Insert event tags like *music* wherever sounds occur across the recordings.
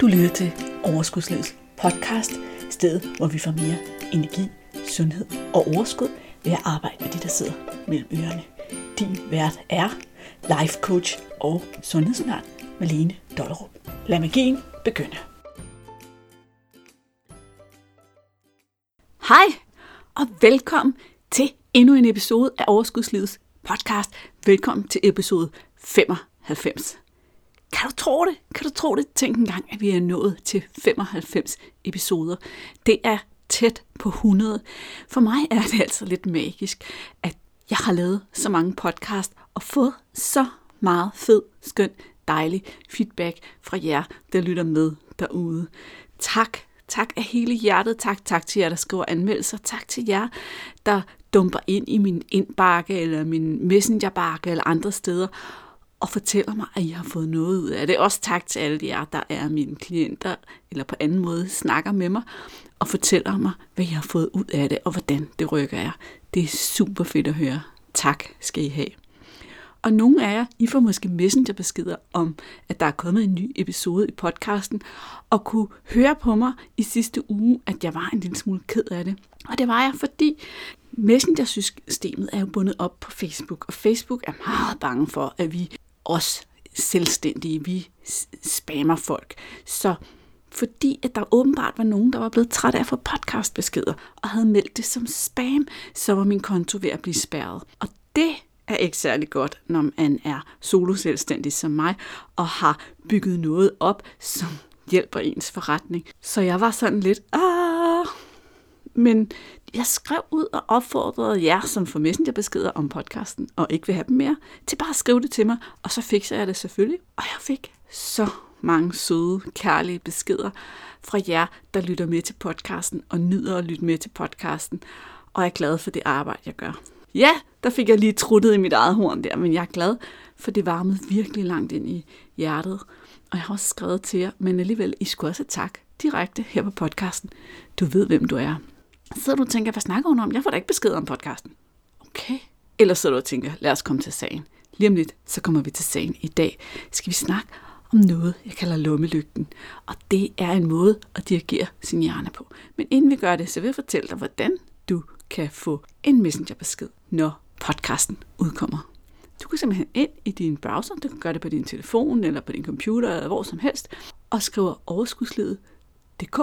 Du lytter til Overskudslivets podcast, stedet hvor vi får mere energi, sundhed og overskud ved at arbejde med de, der sidder mellem ørerne. Din vært er life coach og sundhedsundern Malene Dollerup. Lad magien begynde. Hej og velkommen til endnu en episode af Overskudslivets podcast. Velkommen til episode 95. Kan du tro det? Kan du tro det? Tænk engang, at vi er nået til 95 episoder. Det er tæt på 100. For mig er det altså lidt magisk, at jeg har lavet så mange podcast og fået så meget fed, skøn, dejlig feedback fra jer, der lytter med derude. Tak, tak af hele hjertet. Tak, tak til jer, der skriver anmeldelser. Tak til jer, der dumper ind i min indbakke eller min messengerbakke eller andre steder og fortæller mig, at I har fået noget ud af det. Også tak til alle jer, der er mine klienter, eller på anden måde snakker med mig, og fortæller mig, hvad I har fået ud af det, og hvordan det rykker jer. Det er super fedt at høre. Tak skal I have. Og nogle af jer, I får måske messengerbeskeder om, at der er kommet en ny episode i podcasten, og kunne høre på mig i sidste uge, at jeg var en lille smule ked af det. Og det var jeg, fordi Messenger-systemet er jo bundet op på Facebook, og Facebook er meget bange for, at vi os selvstændige, vi spammer folk. Så fordi at der åbenbart var nogen, der var blevet træt af at få podcastbeskeder, og havde meldt det som spam, så var min konto ved at blive spærret. Og det er ikke særlig godt, når man er solo selvstændig som mig, og har bygget noget op, som hjælper ens forretning. Så jeg var sådan lidt, ah, men jeg skrev ud og opfordrede jer, som får messengerbeskeder om podcasten, og ikke vil have dem mere, til bare at skrive det til mig, og så fik jeg det selvfølgelig. Og jeg fik så mange søde, kærlige beskeder fra jer, der lytter med til podcasten og nyder at lytte med til podcasten, og er glad for det arbejde, jeg gør. Ja, der fik jeg lige truttet i mit eget horn der, men jeg er glad, for det varmede virkelig langt ind i hjertet. Og jeg har også skrevet til jer, men alligevel, I skulle også tak direkte her på podcasten. Du ved, hvem du er sidder du og tænker, hvad snakker hun om? Jeg får da ikke besked om podcasten. Okay. Eller sidder du og tænker, lad os komme til sagen. Lige om lidt, så kommer vi til sagen. I dag skal vi snakke om noget, jeg kalder lommelygten. Og det er en måde at dirigere sin hjerne på. Men inden vi gør det, så vil jeg fortælle dig, hvordan du kan få en messengerbesked, når podcasten udkommer. Du kan simpelthen ind i din browser, du kan gøre det på din telefon eller på din computer eller hvor som helst, og skrive overskudslivet.dk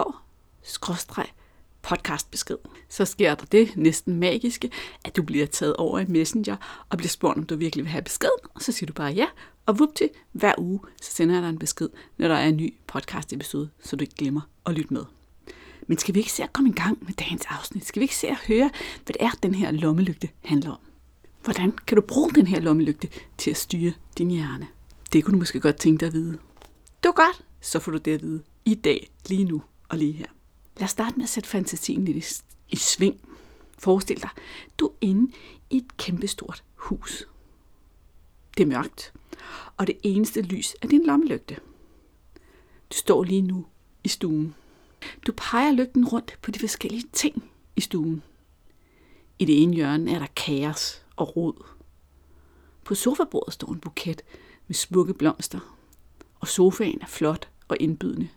podcastbesked. Så sker der det næsten magiske, at du bliver taget over i Messenger og bliver spurgt, om du virkelig vil have besked, og så siger du bare ja, og til hver uge, så sender jeg dig en besked, når der er en ny podcast episode, så du ikke glemmer at lytte med. Men skal vi ikke se at komme i gang med dagens afsnit? Skal vi ikke se at høre, hvad det er, den her lommelygte handler om? Hvordan kan du bruge den her lommelygte til at styre din hjerne? Det kunne du måske godt tænke dig at vide. Det var godt, så får du det at vide i dag, lige nu og lige her. Lad os starte med at sætte fantasien lidt i, i sving. Forestil dig, du er inde i et kæmpestort hus. Det er mørkt, og det eneste lys er din lommelygte. Du står lige nu i stuen. Du peger lygten rundt på de forskellige ting i stuen. I det ene hjørne er der kaos og rod. På sofabordet står en buket med smukke blomster, og sofaen er flot og indbydende.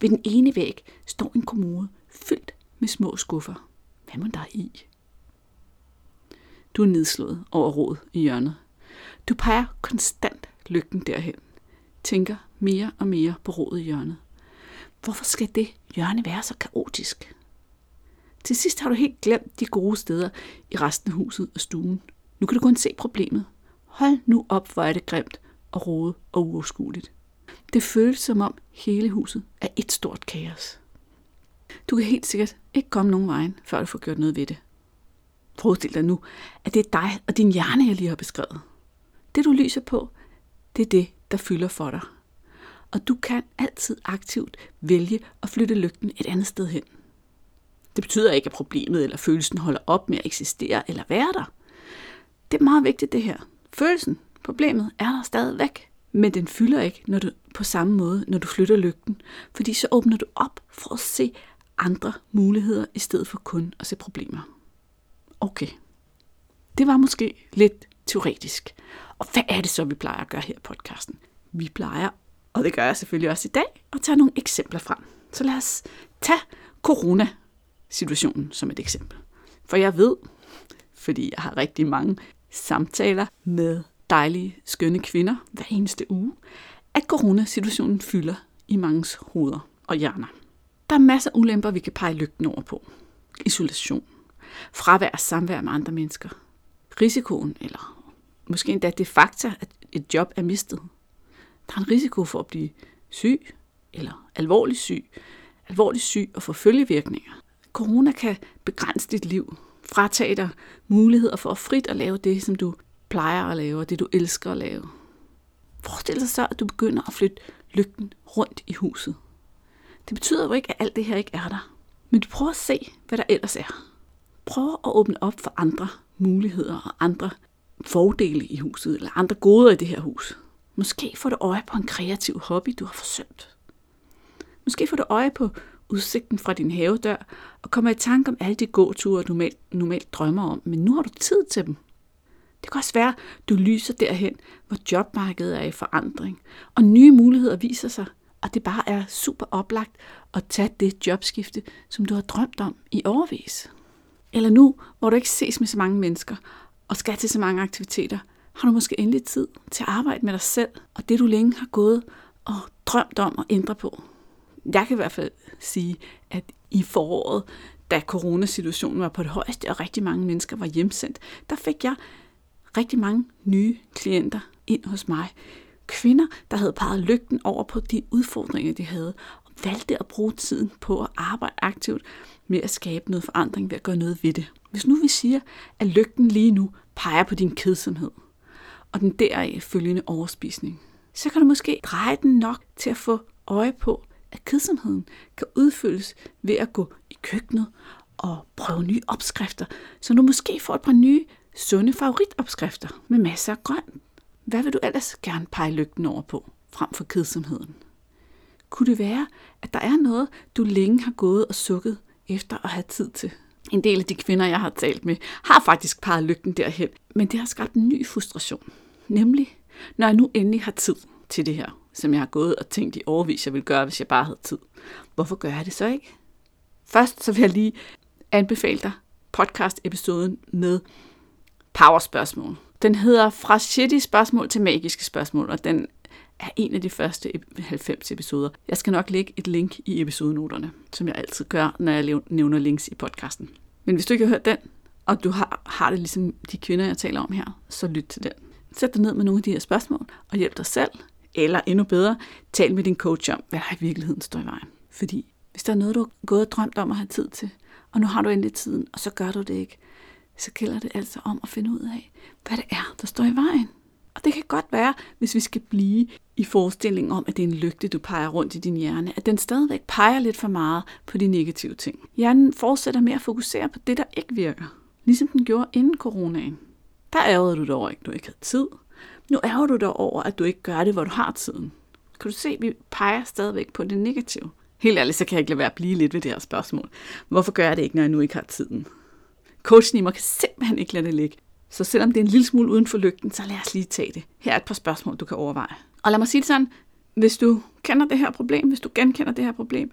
Ved den ene væg står en kommode fyldt med små skuffer. Hvad må der i? Du er nedslået over råd i hjørnet. Du peger konstant lygten derhen. Tænker mere og mere på rådet i hjørnet. Hvorfor skal det hjørne være så kaotisk? Til sidst har du helt glemt de gode steder i resten af huset og stuen. Nu kan du kun se problemet. Hold nu op, hvor er det grimt og rodet og uoverskueligt. Det føles som om hele huset er et stort kaos. Du kan helt sikkert ikke komme nogen vejen, før du får gjort noget ved det. Forestil dig nu, at det er dig og din hjerne, jeg lige har beskrevet. Det du lyser på, det er det, der fylder for dig. Og du kan altid aktivt vælge at flytte lygten et andet sted hen. Det betyder ikke, at problemet eller følelsen holder op med at eksistere eller være der. Det er meget vigtigt det her. Følelsen, problemet er der stadigvæk. Men den fylder ikke når du, på samme måde, når du flytter lygten, fordi så åbner du op for at se andre muligheder, i stedet for kun at se problemer. Okay, det var måske lidt teoretisk. Og hvad er det så, vi plejer at gøre her i podcasten? Vi plejer Og det gør jeg selvfølgelig også i dag, at tage nogle eksempler frem. Så lad os tage corona-situationen som et eksempel. For jeg ved, fordi jeg har rigtig mange samtaler med dejlige, skønne kvinder hver eneste uge, at coronasituationen fylder i mangens hoveder og hjerner. Der er masser af ulemper, vi kan pege lygten over på. Isolation, fravær af samvær med andre mennesker, risikoen, eller måske endda det fakta, at et job er mistet. Der er en risiko for at blive syg, eller alvorlig syg, alvorlig syg og få følgevirkninger. Corona kan begrænse dit liv, fratage dig muligheder for at frit at lave det, som du plejer at lave, og det du elsker at lave. Forestil dig så, at du begynder at flytte lygten rundt i huset. Det betyder jo ikke, at alt det her ikke er der. Men du prøver at se, hvad der ellers er. Prøv at åbne op for andre muligheder og andre fordele i huset, eller andre goder i det her hus. Måske får du øje på en kreativ hobby, du har forsømt. Måske får du øje på udsigten fra din havedør og kommer i tanke om alle de gåture, du normalt, normalt drømmer om, men nu har du tid til dem. Det kan også være, du lyser derhen, hvor jobmarkedet er i forandring, og nye muligheder viser sig, og det bare er super oplagt at tage det jobskifte, som du har drømt om i overvis. Eller nu, hvor du ikke ses med så mange mennesker og skal til så mange aktiviteter, har du måske endelig tid til at arbejde med dig selv og det, du længe har gået og drømt om at ændre på. Jeg kan i hvert fald sige, at i foråret, da coronasituationen var på det højeste, og rigtig mange mennesker var hjemsendt, der fik jeg rigtig mange nye klienter ind hos mig. Kvinder, der havde peget lygten over på de udfordringer, de havde, og valgte at bruge tiden på at arbejde aktivt med at skabe noget forandring ved at gøre noget ved det. Hvis nu vi siger, at lygten lige nu peger på din kedsomhed, og den deraf følgende overspisning, så kan du måske dreje den nok til at få øje på, at kedsomheden kan udfyldes ved at gå i køkkenet og prøve nye opskrifter, så du måske får et par nye sunde favoritopskrifter med masser af grønt. Hvad vil du ellers gerne pege lygten over på, frem for kedsomheden? Kunne det være, at der er noget, du længe har gået og sukket efter at have tid til? En del af de kvinder, jeg har talt med, har faktisk peget lygten derhen, men det har skabt en ny frustration. Nemlig, når jeg nu endelig har tid til det her, som jeg har gået og tænkt i overvis, jeg ville gøre, hvis jeg bare havde tid. Hvorfor gør jeg det så ikke? Først så vil jeg lige anbefale dig podcast-episoden med powerspørgsmål. Den hedder Fra shitty spørgsmål til magiske spørgsmål, og den er en af de første 90 episoder. Jeg skal nok lægge et link i episodenoterne, som jeg altid gør, når jeg nævner links i podcasten. Men hvis du ikke har hørt den, og du har, har det ligesom de kvinder, jeg taler om her, så lyt til den. Sæt dig ned med nogle af de her spørgsmål, og hjælp dig selv, eller endnu bedre, tal med din coach om, hvad der i virkeligheden står i vejen. Fordi hvis der er noget, du har gået og drømt om at have tid til, og nu har du endelig tiden, og så gør du det ikke, så gælder det altså om at finde ud af, hvad det er, der står i vejen. Og det kan godt være, hvis vi skal blive i forestillingen om, at det er en lygte, du peger rundt i din hjerne, at den stadigvæk peger lidt for meget på de negative ting. Hjernen fortsætter med at fokusere på det, der ikke virker. Ligesom den gjorde inden coronaen. Der ærgede du dig over, at du ikke havde tid. Nu ærger du dig over, at du ikke gør det, hvor du har tiden. Kan du se, at vi peger stadigvæk på det negative? Helt ærligt, så kan jeg ikke lade være at blive lidt ved det her spørgsmål. Hvorfor gør jeg det ikke, når jeg nu ikke har tiden? Coachen i mig kan simpelthen ikke lade det ligge. Så selvom det er en lille smule uden for lygten, så lad os lige tage det. Her er et par spørgsmål, du kan overveje. Og lad mig sige det sådan, hvis du kender det her problem, hvis du genkender det her problem,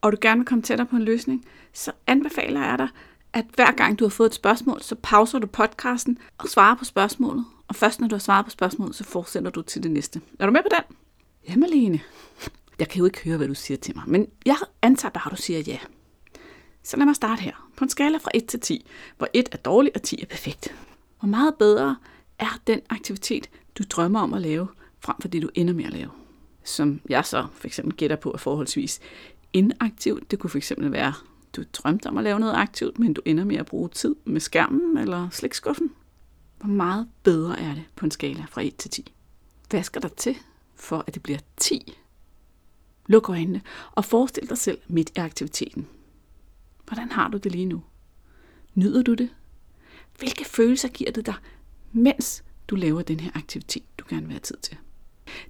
og du gerne vil komme tættere på en løsning, så anbefaler jeg dig, at hver gang du har fået et spørgsmål, så pauser du podcasten og svarer på spørgsmålet. Og først når du har svaret på spørgsmålet, så fortsætter du til det næste. Er du med på den? Jamen, Lene. Jeg kan jo ikke høre, hvad du siger til mig, men jeg antager bare, at du siger ja. Så lad mig starte her. På en skala fra 1 til 10, hvor 1 er dårligt og 10 er perfekt. Hvor meget bedre er den aktivitet, du drømmer om at lave, frem for det, du ender med at lave? Som jeg så for eksempel gætter på er forholdsvis inaktivt. Det kunne for eksempel være, du drømte om at lave noget aktivt, men du ender med at bruge tid med skærmen eller slikskuffen. Hvor meget bedre er det på en skala fra 1 til 10? Hvad skal der til, for at det bliver 10? Luk øjnene og forestil dig selv midt i aktiviteten. Hvordan har du det lige nu? Nyder du det? Hvilke følelser giver det dig, mens du laver den her aktivitet, du gerne vil have tid til?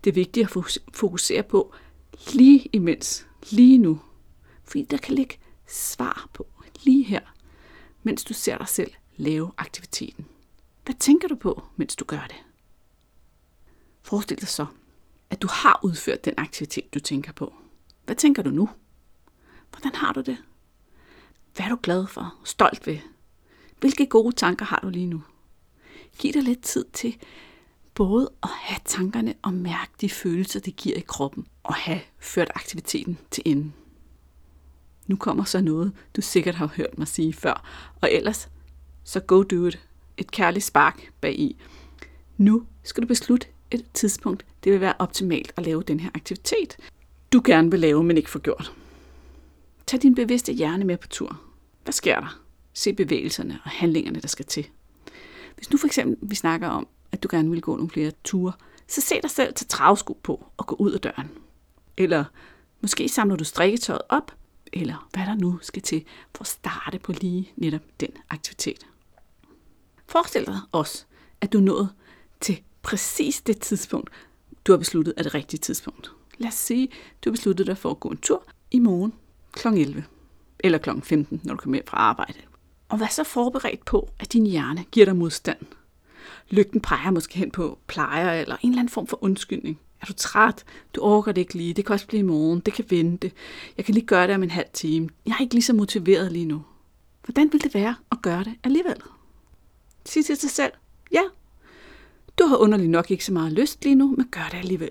Det er vigtigt at fokusere på lige imens, lige nu. Fordi der kan ligge svar på lige her, mens du ser dig selv lave aktiviteten. Hvad tænker du på, mens du gør det? Forestil dig så, at du har udført den aktivitet, du tænker på. Hvad tænker du nu? Hvordan har du det? Hvad er du glad for? Stolt ved? Hvilke gode tanker har du lige nu? Giv dig lidt tid til både at have tankerne og mærke de følelser, det giver i kroppen, og have ført aktiviteten til ende. Nu kommer så noget, du sikkert har hørt mig sige før, og ellers så go do it. Et kærligt spark bag i. Nu skal du beslutte et tidspunkt, det vil være optimalt at lave den her aktivitet, du gerne vil lave, men ikke får gjort. Tag din bevidste hjerne med på tur. Hvad sker der? Se bevægelserne og handlingerne, der skal til. Hvis nu for eksempel vi snakker om, at du gerne vil gå nogle flere ture, så se dig selv til travsko på og gå ud af døren. Eller måske samler du strikketøjet op, eller hvad der nu skal til for at starte på lige netop den aktivitet. Forestil dig også, at du nåede til præcis det tidspunkt, du har besluttet er det rigtige tidspunkt. Lad os sige, du har besluttet dig for at gå en tur i morgen kl. 11 eller kl. 15, når du kommer hjem fra arbejde. Og vær så forberedt på, at din hjerne giver dig modstand. Lygten peger måske hen på plejer eller en eller anden form for undskyldning. Er du træt? Du orker det ikke lige. Det kan også blive i morgen. Det kan vente. Jeg kan lige gøre det om en halv time. Jeg er ikke lige så motiveret lige nu. Hvordan vil det være at gøre det alligevel? Sig til dig selv, ja, du har underligt nok ikke så meget lyst lige nu, men gør det alligevel.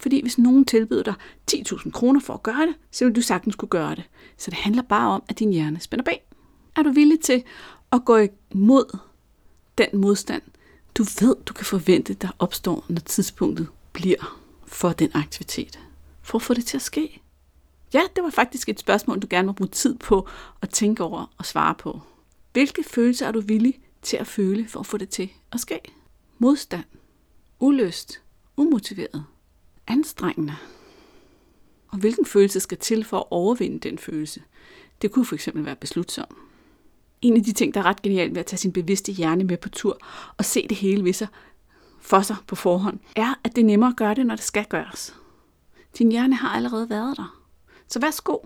Fordi hvis nogen tilbyder dig 10.000 kroner for at gøre det, så vil du sagtens kunne gøre det. Så det handler bare om, at din hjerne spænder bag. Er du villig til at gå imod den modstand, du ved, du kan forvente, der opstår, når tidspunktet bliver for den aktivitet? For at få det til at ske. Ja, det var faktisk et spørgsmål, du gerne må bruge tid på at tænke over og svare på. Hvilke følelser er du villig til at føle for at få det til at ske? Modstand, ulyst, umotiveret, anstrengende. Og hvilken følelse skal til for at overvinde den følelse? Det kunne fx være beslutsom. En af de ting, der er ret genialt ved at tage sin bevidste hjerne med på tur og se det hele ved sig for sig på forhånd, er, at det er nemmere at gøre det, når det skal gøres. Din hjerne har allerede været der. Så værsgo,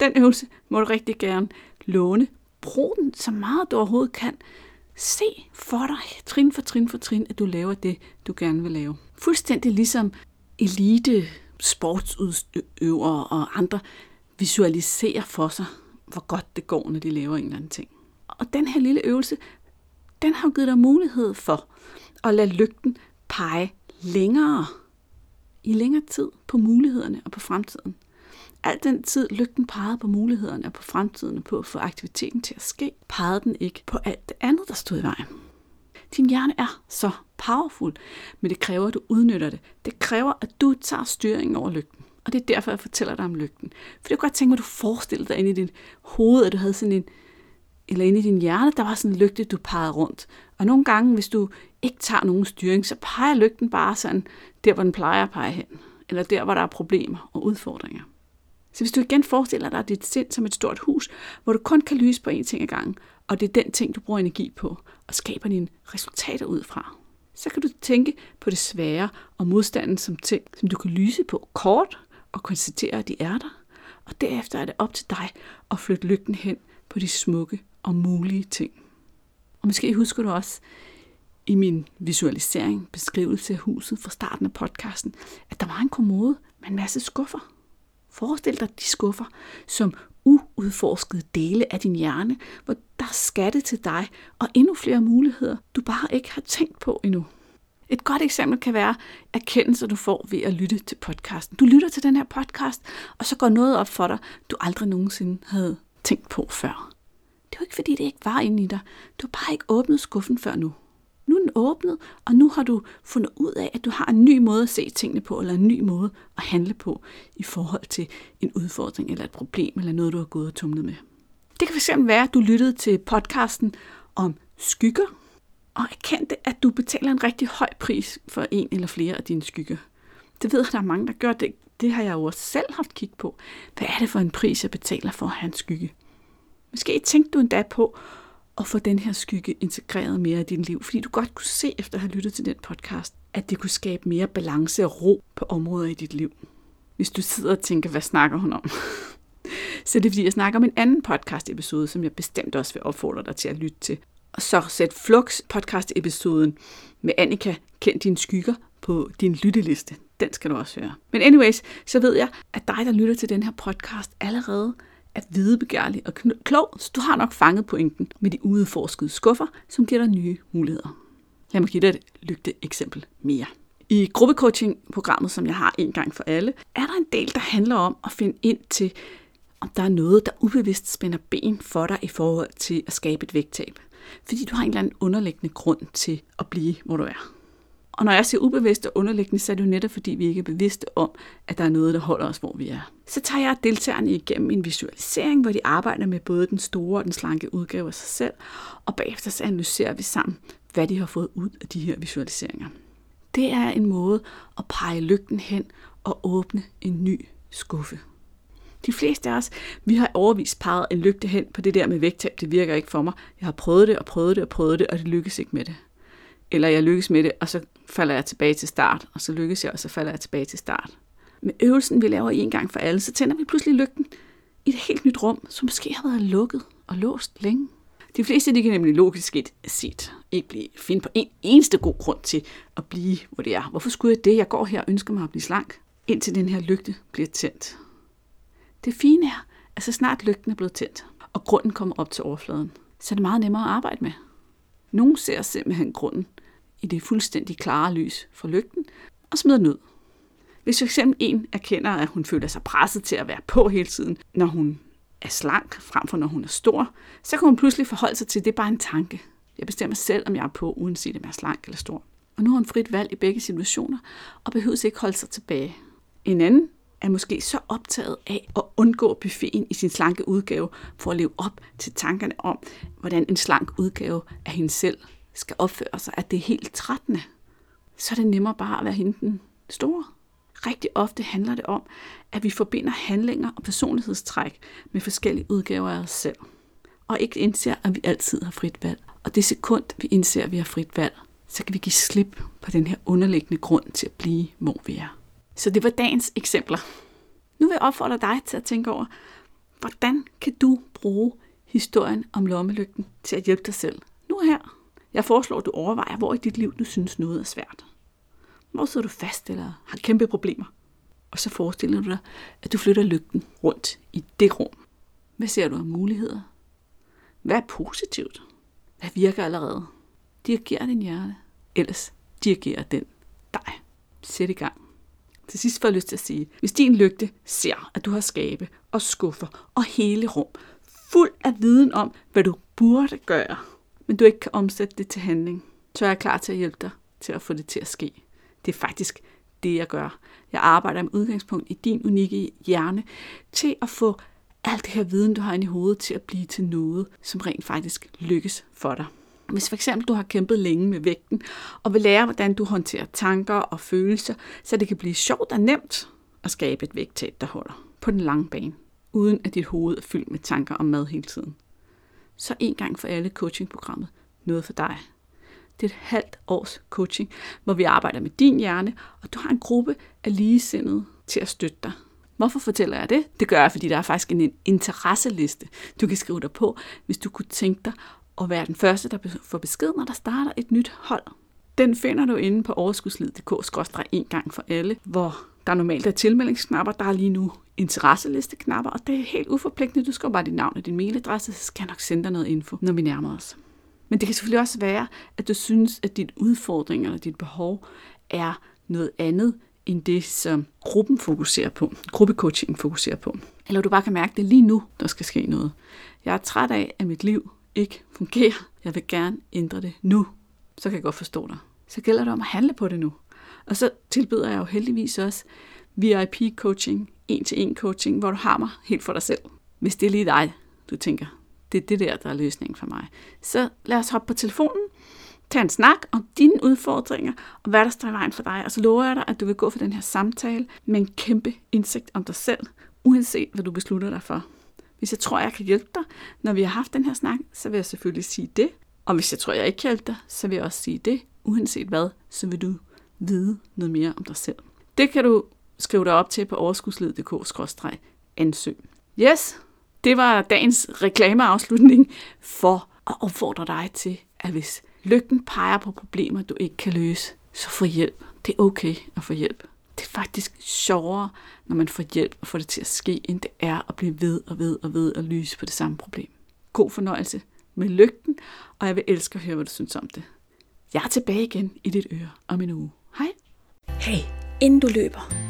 den øvelse må du rigtig gerne låne. Brug den så meget du overhovedet kan. Se for dig, trin for trin for trin, at du laver det, du gerne vil lave. Fuldstændig ligesom elite sportsudøvere og andre visualiserer for sig, hvor godt det går, når de laver en eller anden ting. Og den her lille øvelse, den har givet dig mulighed for at lade lygten pege længere, i længere tid på mulighederne og på fremtiden. Al den tid lygten pegede på mulighederne og på fremtiden og på at få aktiviteten til at ske, pegede den ikke på alt det andet, der stod i vejen. Din hjerne er så powerful, men det kræver, at du udnytter det. Det kræver, at du tager styringen over lygten. Og det er derfor, jeg fortæller dig om lygten. For det kunne godt tænke mig, at du forestiller dig inde i din hoved, at du havde sådan en, eller inde i din hjerne, der var sådan en lygte, du pegede rundt. Og nogle gange, hvis du ikke tager nogen styring, så peger lygten bare sådan, der hvor den plejer at pege hen. Eller der, hvor der er problemer og udfordringer. Så hvis du igen forestiller dig dit sind som et stort hus, hvor du kun kan lyse på én ting ad gangen, og det er den ting, du bruger energi på, og skaber dine resultater ud fra, så kan du tænke på det svære og modstanden som ting, som du kan lyse på kort og konstatere, at de er der. Og derefter er det op til dig at flytte lygten hen på de smukke og mulige ting. Og måske husker du også i min visualisering, beskrivelse af huset fra starten af podcasten, at der var en kommode med en masse skuffer. Forestil dig de skuffer som uudforskede dele af din hjerne, hvor der er skatte til dig og endnu flere muligheder, du bare ikke har tænkt på endnu. Et godt eksempel kan være erkendelser, du får ved at lytte til podcasten. Du lytter til den her podcast, og så går noget op for dig, du aldrig nogensinde havde tænkt på før. Det er jo ikke, fordi det ikke var inde i dig. Du har bare ikke åbnet skuffen før nu. Nu er den åbnet, og nu har du fundet ud af, at du har en ny måde at se tingene på, eller en ny måde at handle på i forhold til en udfordring, eller et problem, eller noget, du har gået og tumlet med. Det kan fx være, at du lyttede til podcasten om skygger, og erkendte, at du betaler en rigtig høj pris for en eller flere af dine skygger. Det ved jeg, der er mange, der gør det. Det har jeg jo også selv haft kig på. Hvad er det for en pris, jeg betaler for at have en skygge? Måske tænkte du endda på at få den her skygge integreret mere i dit liv, fordi du godt kunne se efter at have lyttet til den podcast, at det kunne skabe mere balance og ro på områder i dit liv. Hvis du sidder og tænker, hvad snakker hun om? *laughs* Så det er fordi, jeg snakker om en anden podcast episode, som jeg bestemt også vil opfordre dig til at lytte til. Og så sæt Flux podcast episoden med Annika, kend dine skygger, på din lytteliste. den skal du også høre. Men anyways, så ved jeg, at dig, der lytter til den her podcast, allerede er videbegærlig og klog, så du har nok fanget pointen med de udforskede skuffer, som giver dig nye muligheder. Lad mig give dig et lygte eksempel mere. I gruppecoaching-programmet, som jeg har en gang for alle, er der en del, der handler om at finde ind til, om der er noget, der ubevidst spænder ben for dig i forhold til at skabe et vægttab. Fordi du har en eller anden underliggende grund til at blive, hvor du er. Og når jeg siger ubevidst og underliggende, så er det jo netop fordi, vi ikke er bevidste om, at der er noget, der holder os, hvor vi er. Så tager jeg deltagerne igennem en visualisering, hvor de arbejder med både den store og den slanke udgave af sig selv, og bagefter så analyserer vi sammen, hvad de har fået ud af de her visualiseringer. Det er en måde at pege lygten hen og åbne en ny skuffe. De fleste af os, vi har overvist peget en lygte hen på det der med vægttab. Det virker ikke for mig. Jeg har prøvet det og prøvet det og prøvet det, og det lykkes ikke med det. Eller jeg lykkes med det, og så falder jeg tilbage til start, og så lykkes jeg, og så falder jeg tilbage til start. Med øvelsen, vi laver en gang for alle, så tænder vi pludselig lygten i et helt nyt rum, som måske har været lukket og låst længe. De fleste de kan nemlig logisk set ikke blive, finde på en eneste god grund til at blive, hvor det er. Hvorfor skulle jeg det? Jeg går her og ønsker mig at blive slank, indtil den her lygte bliver tændt. Det fine er, at så snart lygten er blevet tændt, og grunden kommer op til overfladen, så er det meget nemmere at arbejde med. Nogle ser simpelthen grunden i det fuldstændig klare lys fra lygten og smider den ud. Hvis fx eksempel en erkender, at hun føler sig presset til at være på hele tiden, når hun er slank, frem for når hun er stor, så kan hun pludselig forholde sig til, at det er bare en tanke. Jeg bestemmer selv, om jeg er på, uanset om jeg er slank eller stor. Og nu har hun frit valg i begge situationer, og behøver ikke holde sig tilbage. En anden er måske så optaget af at undgå buffeten i sin slanke udgave, for at leve op til tankerne om, hvordan en slank udgave af hende selv skal opføre sig, at det er helt trættende. Så er det nemmere bare at være hende den store. Rigtig ofte handler det om, at vi forbinder handlinger og personlighedstræk med forskellige udgaver af os selv. Og ikke indser, at vi altid har frit valg. Og det sekund, vi indser, at vi har frit valg, så kan vi give slip på den her underliggende grund til at blive, hvor vi er. Så det var dagens eksempler. Nu vil jeg opfordre dig til at tænke over, hvordan kan du bruge historien om lommelygten til at hjælpe dig selv nu her? Jeg foreslår, at du overvejer, hvor i dit liv du synes noget er svært. Hvor sidder du fast eller har kæmpe problemer? Og så forestiller du dig, at du flytter lygten rundt i det rum. Hvad ser du af muligheder? Hvad er positivt? Hvad virker allerede? Diriger din hjerne. Ellers dirigerer den dig. Sæt i gang. Til sidst får jeg lyst til at sige, hvis din lygte ser, at du har skabe og skuffer og hele rum, fuld af viden om, hvad du burde gøre, men du ikke kan omsætte det til handling, så er jeg klar til at hjælpe dig til at få det til at ske. Det er faktisk det, jeg gør. Jeg arbejder med udgangspunkt i din unikke hjerne til at få alt det her viden, du har inde i hovedet, til at blive til noget, som rent faktisk lykkes for dig. Hvis for eksempel du har kæmpet længe med vægten, og vil lære, hvordan du håndterer tanker og følelser, så det kan blive sjovt og nemt at skabe et vægttab, der holder på den lange bane, uden at dit hoved er fyldt med tanker om mad hele tiden. Så en gang for alle coachingprogrammet noget for dig. Det er et halvt års coaching, hvor vi arbejder med din hjerne, og du har en gruppe af ligesindede til at støtte dig. Hvorfor fortæller jeg det? Det gør jeg, fordi der er faktisk en interesseliste, du kan skrive dig på, hvis du kunne tænke dig at være den første, der får besked, når der starter et nyt hold. Den finder du inde på overskudslid.dk-en gang for alle, hvor der normalt er tilmeldingsknapper. Der er lige nu interesselisteknapper, og det er helt uforpligtende. Du skriver bare dit navn og din mailadresse, så skal jeg nok sende dig noget info, når vi nærmer os. Men det kan selvfølgelig også være, at du synes, at dit udfordring eller dit behov er noget andet end det, som gruppen fokuserer på, gruppecoaching fokuserer på. Eller du bare kan mærke, at det lige nu, der skal ske noget. Jeg er træt af, at mit liv ikke fungerer. Jeg vil gerne ændre det nu. Så kan jeg godt forstå dig. Så gælder det om at handle på det nu. Og så tilbyder jeg jo heldigvis også VIP-coaching, en-til-en coaching, hvor du har mig helt for dig selv. Hvis det er lige dig, du tænker, det er det der, der er løsningen for mig. Så lad os hoppe på telefonen, tage en snak om dine udfordringer, og hvad der står i vejen for dig. Og så lover jeg dig, at du vil gå for den her samtale med en kæmpe indsigt om dig selv, uanset hvad du beslutter dig for. Hvis jeg tror, jeg kan hjælpe dig, når vi har haft den her snak, så vil jeg selvfølgelig sige det. Og hvis jeg tror, jeg ikke kan hjælpe dig, så vil jeg også sige det. Uanset hvad, så vil du vide noget mere om dig selv. Det kan du skrive dig op til på overskudslid.dk-ansøg. Yes, det var dagens reklameafslutning for at opfordre dig til, at hvis lygten peger på problemer, du ikke kan løse, så få hjælp. Det er okay at få hjælp. det er faktisk sjovere, når man får hjælp og får det til at ske, end det er at blive ved og ved og ved og lyse på det samme problem. God fornøjelse med lygten, og jeg vil elske at høre, hvad du synes om det. Jeg er tilbage igen i dit øre om en uge. Hej! Hey, inden du løber,